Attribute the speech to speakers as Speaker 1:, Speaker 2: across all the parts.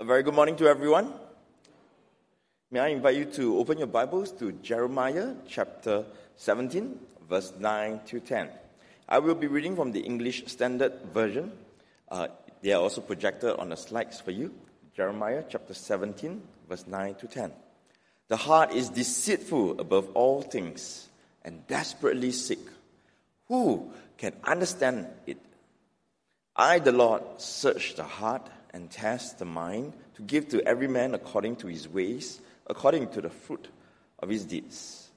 Speaker 1: A very good morning to everyone. May I invite you to open your Bibles to Jeremiah chapter 17, verse 9 to 10. I will be reading from the English Standard Version. Uh, they are also projected on the slides for you. Jeremiah chapter 17, verse 9 to 10. The heart is deceitful above all things and desperately sick. Who can understand it? I, the Lord, search the heart and test the mind to give to every man according to his ways, according to the fruit of his deeds.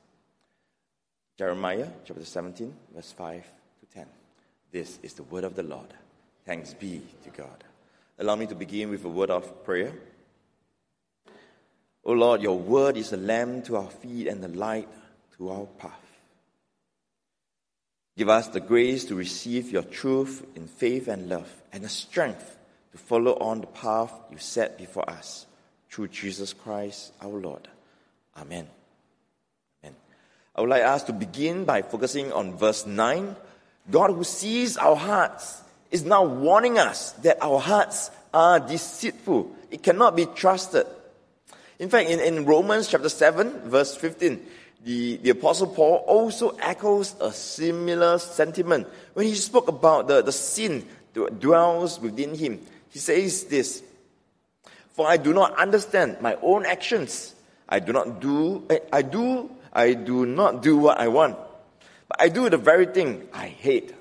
Speaker 1: Jeremiah chapter 17, verse 5 to 10. This is the word of the Lord. Thanks be to God. Allow me to begin with a word of prayer. O Lord, your word is a lamp to our feet and a light to our path. Give us the grace to receive your truth in faith and love, and the strength to follow on the path you set before us through Jesus Christ our Lord. Amen. Amen. I would like us to begin by focusing on verse 9. God who sees our hearts is now warning us that our hearts are deceitful. It cannot be trusted. In fact, in, in Romans chapter 7, verse 15, the, the Apostle Paul also echoes a similar sentiment when he spoke about the, the sin that dwells within him. He says this For I do not understand my own actions. I do not do, eh, I do, I do not do what I want. But I do the very thing I hate.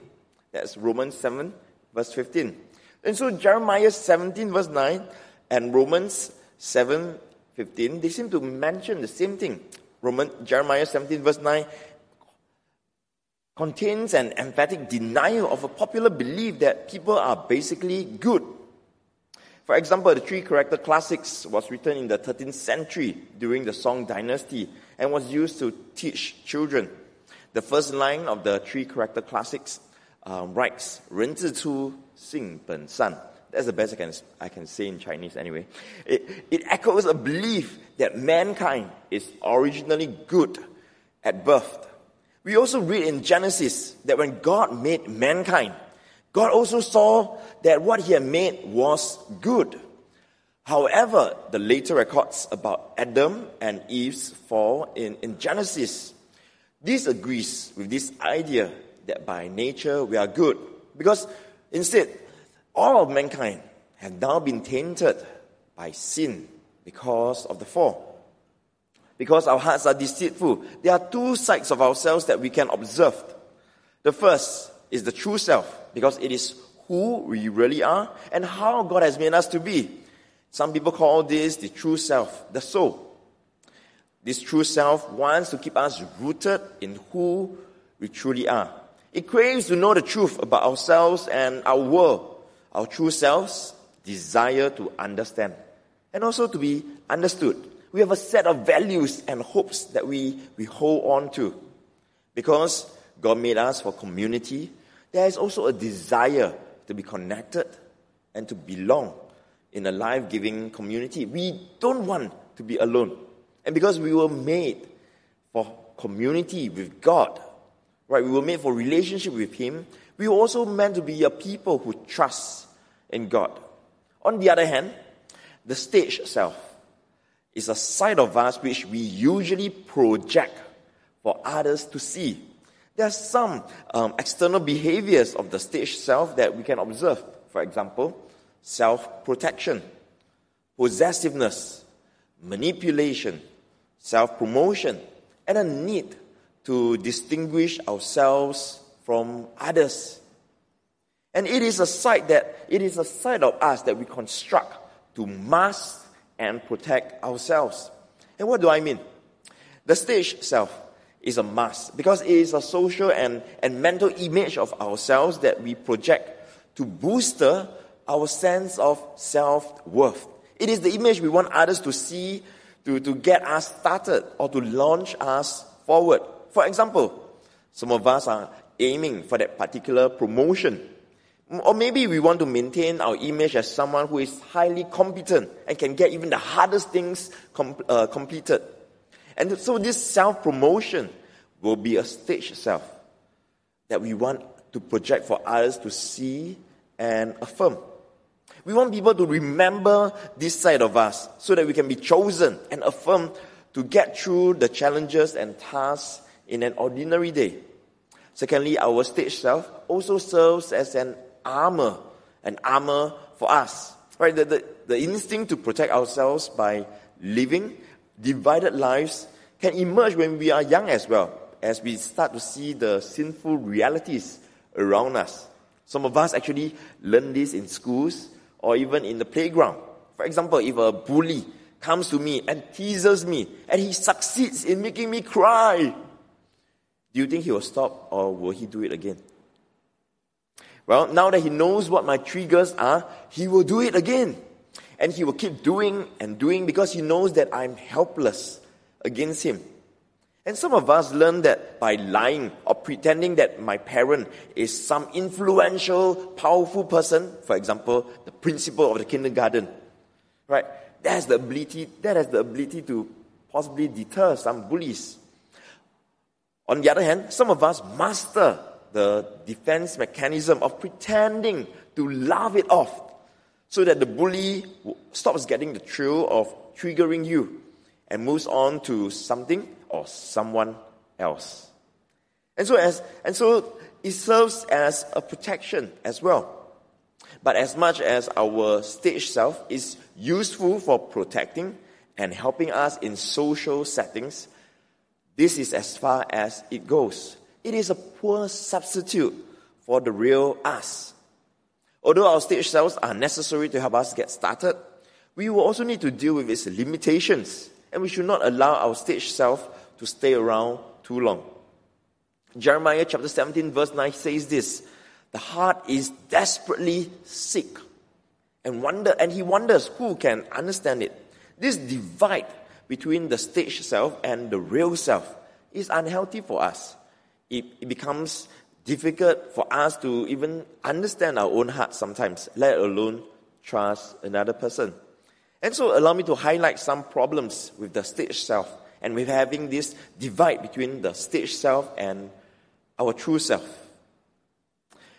Speaker 1: That's Romans 7, verse 15. And so Jeremiah 17, verse 9, and Romans 7, 15, they seem to mention the same thing. Roman, Jeremiah 17, verse 9, contains an emphatic denial of a popular belief that people are basically good. For example, the Three Character Classics was written in the 13th century during the Song Dynasty and was used to teach children. The first line of the Three Character Classics um, writes, 人之初性本善. That's the best I can, I can say in Chinese anyway. It, it echoes a belief that mankind is originally good at birth. We also read in Genesis that when God made mankind, God also saw that what he had made was good. However, the later records about Adam and Eve's fall in, in Genesis disagrees with this idea that by nature we are good. Because instead, all of mankind have now been tainted by sin because of the fall. Because our hearts are deceitful, there are two sides of ourselves that we can observe. The first is the true self, because it is who we really are and how God has made us to be. Some people call this the true self, the soul. This true self wants to keep us rooted in who we truly are. It craves to know the truth about ourselves and our world. Our true selves desire to understand and also to be understood. We have a set of values and hopes that we, we hold on to. Because God made us for community, there is also a desire to be connected and to belong in a life giving community. We don't want to be alone. And because we were made for community with God, right? We were made for relationship with Him. We were also meant to be a people who trust in God. On the other hand, the stage itself is a side of us which we usually project for others to see. There are some um, external behaviors of the stage self that we can observe. For example, self protection, possessiveness, manipulation, self promotion, and a need to distinguish ourselves from others. And it is a side that it is a side of us that we construct to mask and protect ourselves. And what do I mean? The stage self is a must because it is a social and, and mental image of ourselves that we project to boost our sense of self worth. It is the image we want others to see to, to get us started or to launch us forward. For example, some of us are aiming for that particular promotion or maybe we want to maintain our image as someone who is highly competent and can get even the hardest things com- uh, completed. And so this self promotion will be a stage self that we want to project for others to see and affirm. We want people to remember this side of us so that we can be chosen and affirmed to get through the challenges and tasks in an ordinary day. Secondly, our stage self also serves as an armor, an armor for us. Right? The, the, the instinct to protect ourselves by living divided lives can emerge when we are young as well, as we start to see the sinful realities around us. Some of us actually learn this in schools or even in the playground. For example, if a bully comes to me and teases me and he succeeds in making me cry, do you think he will stop or will he do it again? Well, now that he knows what my triggers are, he will do it again. And he will keep doing and doing because he knows that I'm helpless against him. And some of us learn that by lying or pretending that my parent is some influential, powerful person, for example, the principal of the kindergarten, right? That has the ability, that has the ability to possibly deter some bullies. On the other hand, some of us master the defense mechanism of pretending to laugh it off so that the bully stops getting the thrill of triggering you and moves on to something or someone else. And so, as, and so it serves as a protection as well. But as much as our stage self is useful for protecting and helping us in social settings, this is as far as it goes. It is a poor substitute for the real us. Although our stage selves are necessary to help us get started, we will also need to deal with its limitations and we should not allow our stage self to stay around too long. Jeremiah chapter 17 verse 9 says this, the heart is desperately sick and wonder, and he wonders who can understand it. This divide between the stage self and the real self is unhealthy for us. It, it becomes difficult for us to even understand our own heart sometimes, let alone trust another person. And so allow me to highlight some problems with the stage self and with having this divide between the stage self and our true self.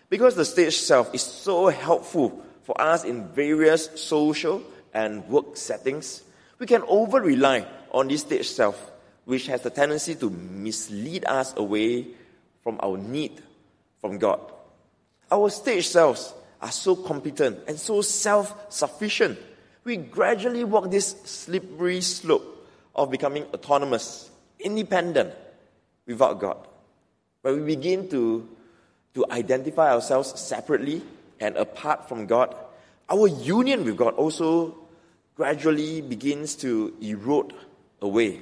Speaker 1: Because the stage self is so helpful for us in various social and work settings, we can over rely on this stage self, which has the tendency to mislead us away from our need from God. Our stage selves are so competent and so self sufficient we gradually walk this slippery slope of becoming autonomous, independent, without God. When we begin to, to identify ourselves separately and apart from God, our union with God also gradually begins to erode away.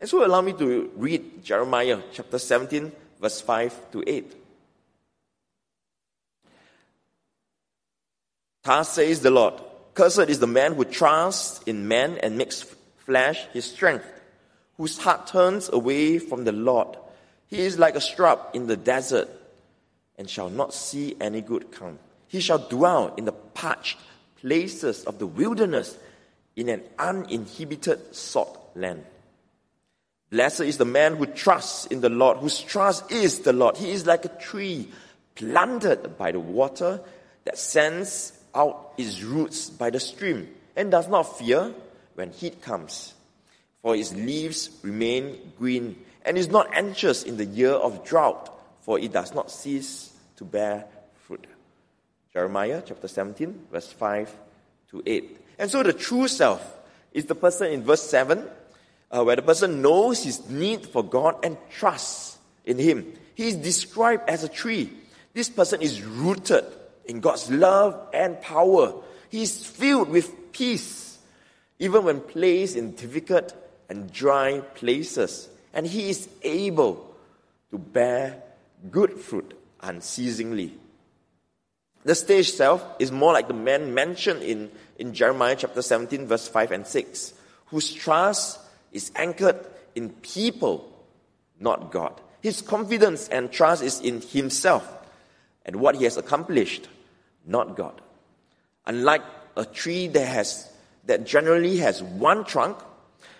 Speaker 1: And so allow me to read Jeremiah chapter 17, verse 5 to 8. Thus says the Lord, Cursed is the man who trusts in man and makes flesh his strength, whose heart turns away from the Lord. He is like a shrub in the desert and shall not see any good come. He shall dwell in the parched places of the wilderness in an uninhibited salt land. Blessed is the man who trusts in the Lord, whose trust is the Lord. He is like a tree planted by the water that sends out its roots by the stream and does not fear when heat comes. For its leaves remain green and is not anxious in the year of drought, for it does not cease to bear fruit. Jeremiah chapter 17, verse 5 to 8. And so the true self is the person in verse 7, uh, where the person knows his need for God and trusts in Him. He is described as a tree. This person is rooted in God's love and power. He is filled with peace, even when placed in difficult and dry places. And he is able to bear good fruit unceasingly. The stage self is more like the man mentioned in, in Jeremiah chapter 17, verse 5 and 6, whose trust is anchored in people, not God. His confidence and trust is in himself and what he has accomplished, not God. Unlike a tree that has that generally has one trunk,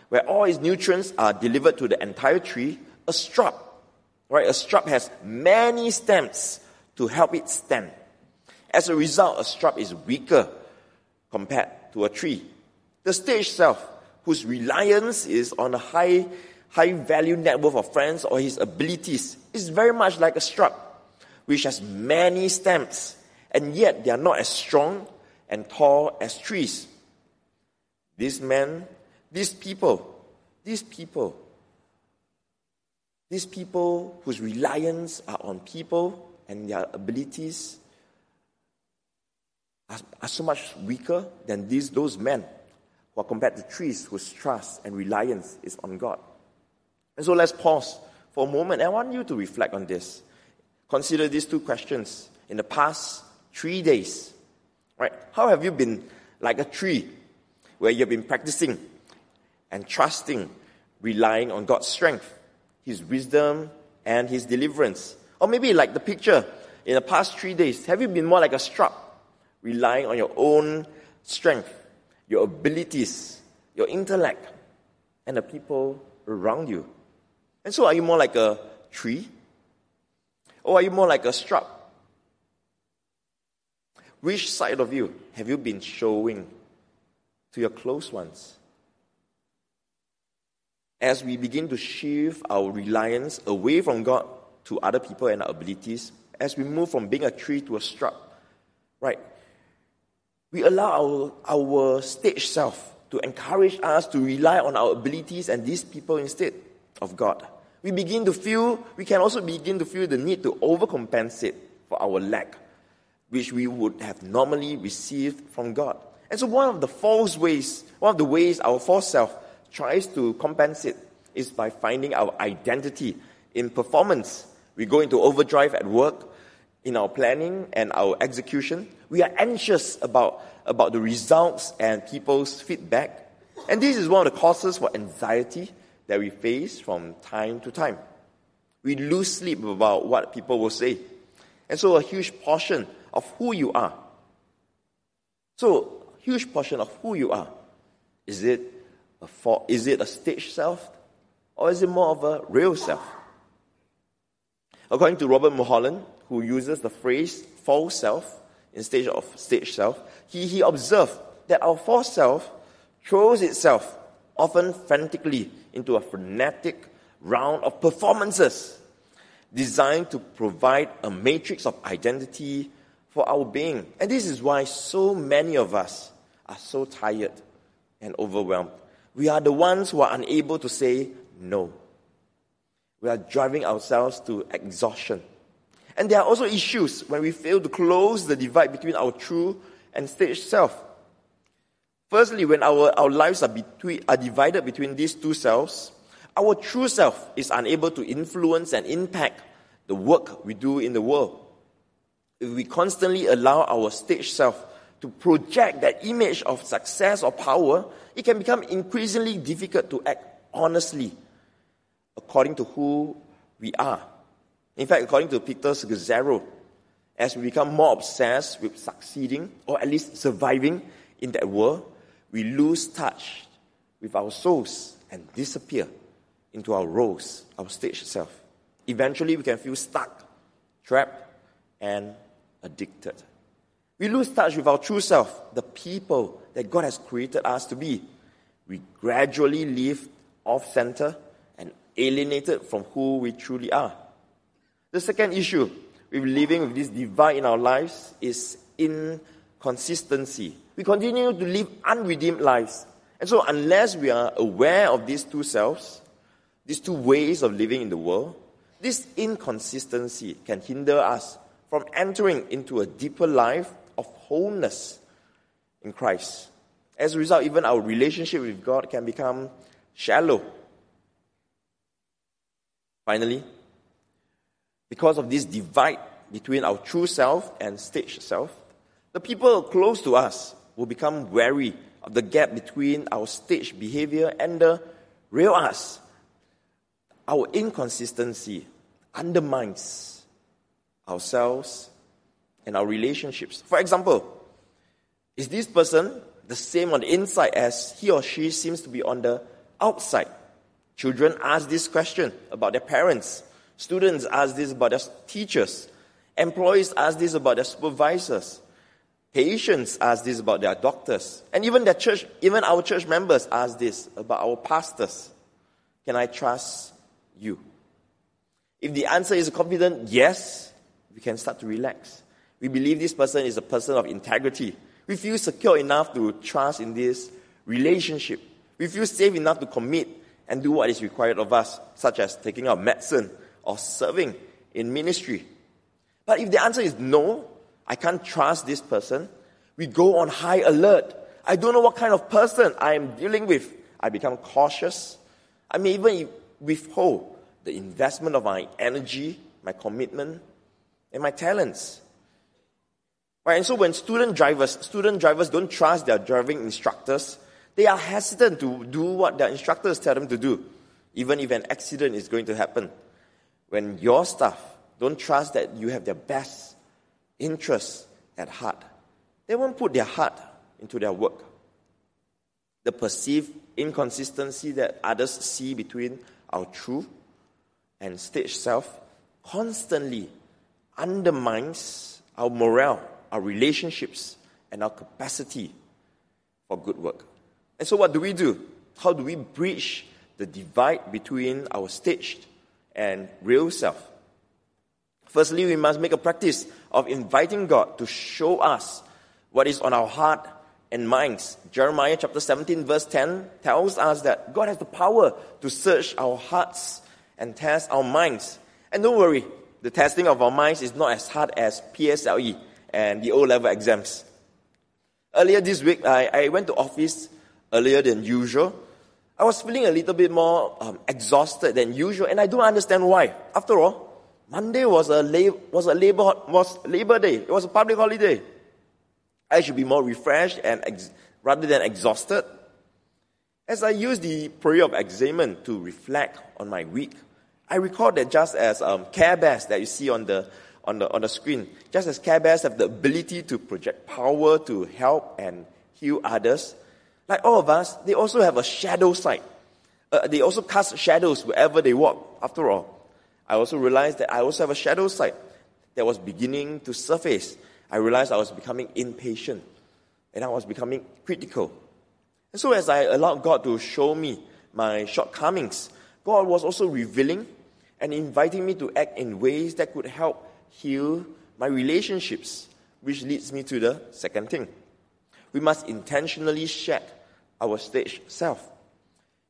Speaker 1: where all its nutrients are delivered to the entire tree, a shrub, right? A shrub has many stems to help it stand. As a result, a shrub is weaker compared to a tree. The stage self, whose reliance is on a high, high value network of friends or his abilities, is very much like a shrub, which has many stems, and yet they are not as strong and tall as trees. These men, these people, these people, these people whose reliance are on people and their abilities are, are so much weaker than these, those men who are compared to trees whose trust and reliance is on God. And so let's pause for a moment. I want you to reflect on this. Consider these two questions. In the past three days, right? How have you been like a tree where you've been practicing and trusting, relying on God's strength, His wisdom, and His deliverance? Or maybe like the picture in the past three days, have you been more like a shrub, relying on your own strength, your abilities, your intellect, and the people around you? And so, are you more like a tree? Or are you more like a shrub? Which side of you have you been showing to your close ones? As we begin to shift our reliance away from God to other people and our abilities, as we move from being a tree to a shrub, right? We allow our, our stage self to encourage us to rely on our abilities and these people instead of God. We begin to feel, we can also begin to feel the need to overcompensate for our lack, which we would have normally received from God. And so one of the false ways, one of the ways our false self tries to compensate is by finding our identity in performance. We go into overdrive at work, in our planning and our execution. We are anxious about, about the results and people's feedback. And this is one of the causes for anxiety that we face from time to time. We lose sleep about what people will say. And so a huge portion of who you are. So, huge portion of who you are. Is it a for, is it a stage self or is it more of a real self? According to Robert Mulholland, who uses the phrase false self instead of stage self, he, he observed that our false self throws itself often frantically into a frenetic round of performances designed to provide a matrix of identity for our being. And this is why so many of us are so tired and overwhelmed. We are the ones who are unable to say no. We are driving ourselves to exhaustion. And there are also issues when we fail to close the divide between our true and stage self. Firstly, when our, our lives are, between, are divided between these two selves, our true self is unable to influence and impact the work we do in the world. If we constantly allow our stage self to project that image of success or power, it can become increasingly difficult to act honestly according to who we are. In fact, according to Peter Scazzero, as we become more obsessed with succeeding or at least surviving in that world, we lose touch with our souls and disappear into our roles, our stage self. Eventually, we can feel stuck, trapped, and addicted. We lose touch with our true self, the people that God has created us to be. We gradually live off center and alienated from who we truly are. The second issue with living with this divide in our lives is inconsistency we continue to live unredeemed lives. And so, unless we are aware of these two selves, these two ways of living in the world, this inconsistency can hinder us from entering into a deeper life of wholeness in Christ. As a result, even our relationship with God can become shallow. Finally, because of this divide between our true self and stage self, the people close to us will become wary of the gap between our stage behavior and the real us. Our inconsistency undermines ourselves and our relationships. For example, is this person the same on the inside as he or she seems to be on the outside? Children ask this question about their parents. Students ask this about their teachers. Employees ask this about their supervisors. Patients ask this about their doctors. And even their church, even our church members ask this about our pastors. Can I trust you? If the answer is a confident yes, we can start to relax. We believe this person is a person of integrity. We feel secure enough to trust in this relationship. We feel safe enough to commit and do what is required of us, such as taking our medicine or serving in ministry. But if the answer is no, I can't trust this person, we go on high alert. I don't know what kind of person I am dealing with. I become cautious. I may even withhold the investment of my energy, my commitment, and my talents. Right? And so when student drivers, student drivers don't trust their driving instructors, they are hesitant to do what their instructors tell them to do, even if an accident is going to happen. When your staff don't trust that you have their best interests at heart, they won't put their heart into their work. The perceived inconsistency that others see between our true and stage self constantly undermines our morale, our relationships, and our capacity for good work. And so, what do we do? How do we bridge the divide between our staged and real self? Firstly, we must make a practice of inviting God to show us what is on our heart and minds. Jeremiah chapter 17, verse 10 tells us that God has the power to search our hearts and test our minds. And don't worry, the testing of our minds is not as hard as PSLE and the O level exams. Earlier this week, I, I went to office earlier than usual. I was feeling a little bit more um, exhausted than usual, and I don't understand why. After all, Monday was a, lab, was a labor was Labor Day. It was a public holiday. I should be more refreshed and ex- rather than exhausted. As I used the prayer of examen to reflect on my week, I recall that just as um, Care Bears that you see on the on the on the screen, just as Care Bears have the ability to project power to help and heal others, like all of us, they also have a shadow side. Uh, they also cast shadows wherever they walk. After all, I also realized that I also have a shadow side that was beginning to surface. I realized I was becoming impatient and I was becoming critical. And so, as I allowed God to show me my shortcomings, God was also revealing and inviting me to act in ways that could help heal my relationships, which leads me to the second thing. We must intentionally shed our stage self.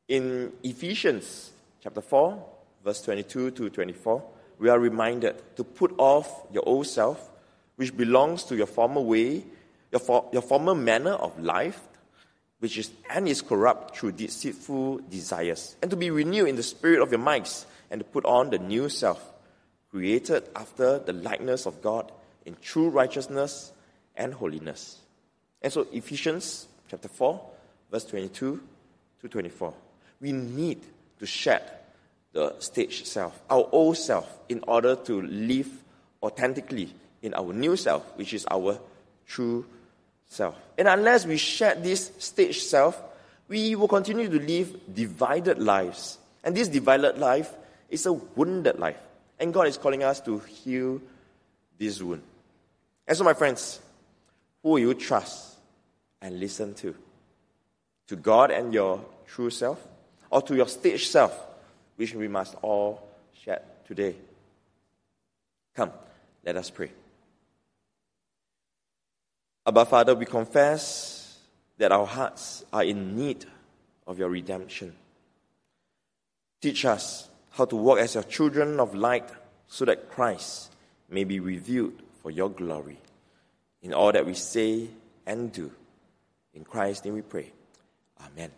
Speaker 1: In Ephesians chapter 4, verse 22 to 24, we are reminded to put off your old self, which belongs to your former way, your, for, your former manner of life, which is and is corrupt through deceitful desires, and to be renewed in the spirit of your minds, and to put on the new self, created after the likeness of God in true righteousness and holiness. And so Ephesians chapter 4, verse 22 to 24. We need to shed the stage self, our old self, in order to live authentically in our new self, which is our true self. And unless we shed this stage self, we will continue to live divided lives. And this divided life is a wounded life. And God is calling us to heal this wound. And so, my friends, who will you trust and listen to? To God and your true self? Or to your stage self? Which we must all shed today. Come, let us pray. Abba Father, we confess that our hearts are in need of your redemption. Teach us how to walk as your children of light so that Christ may be revealed for your glory in all that we say and do. In Christ's name we pray. Amen.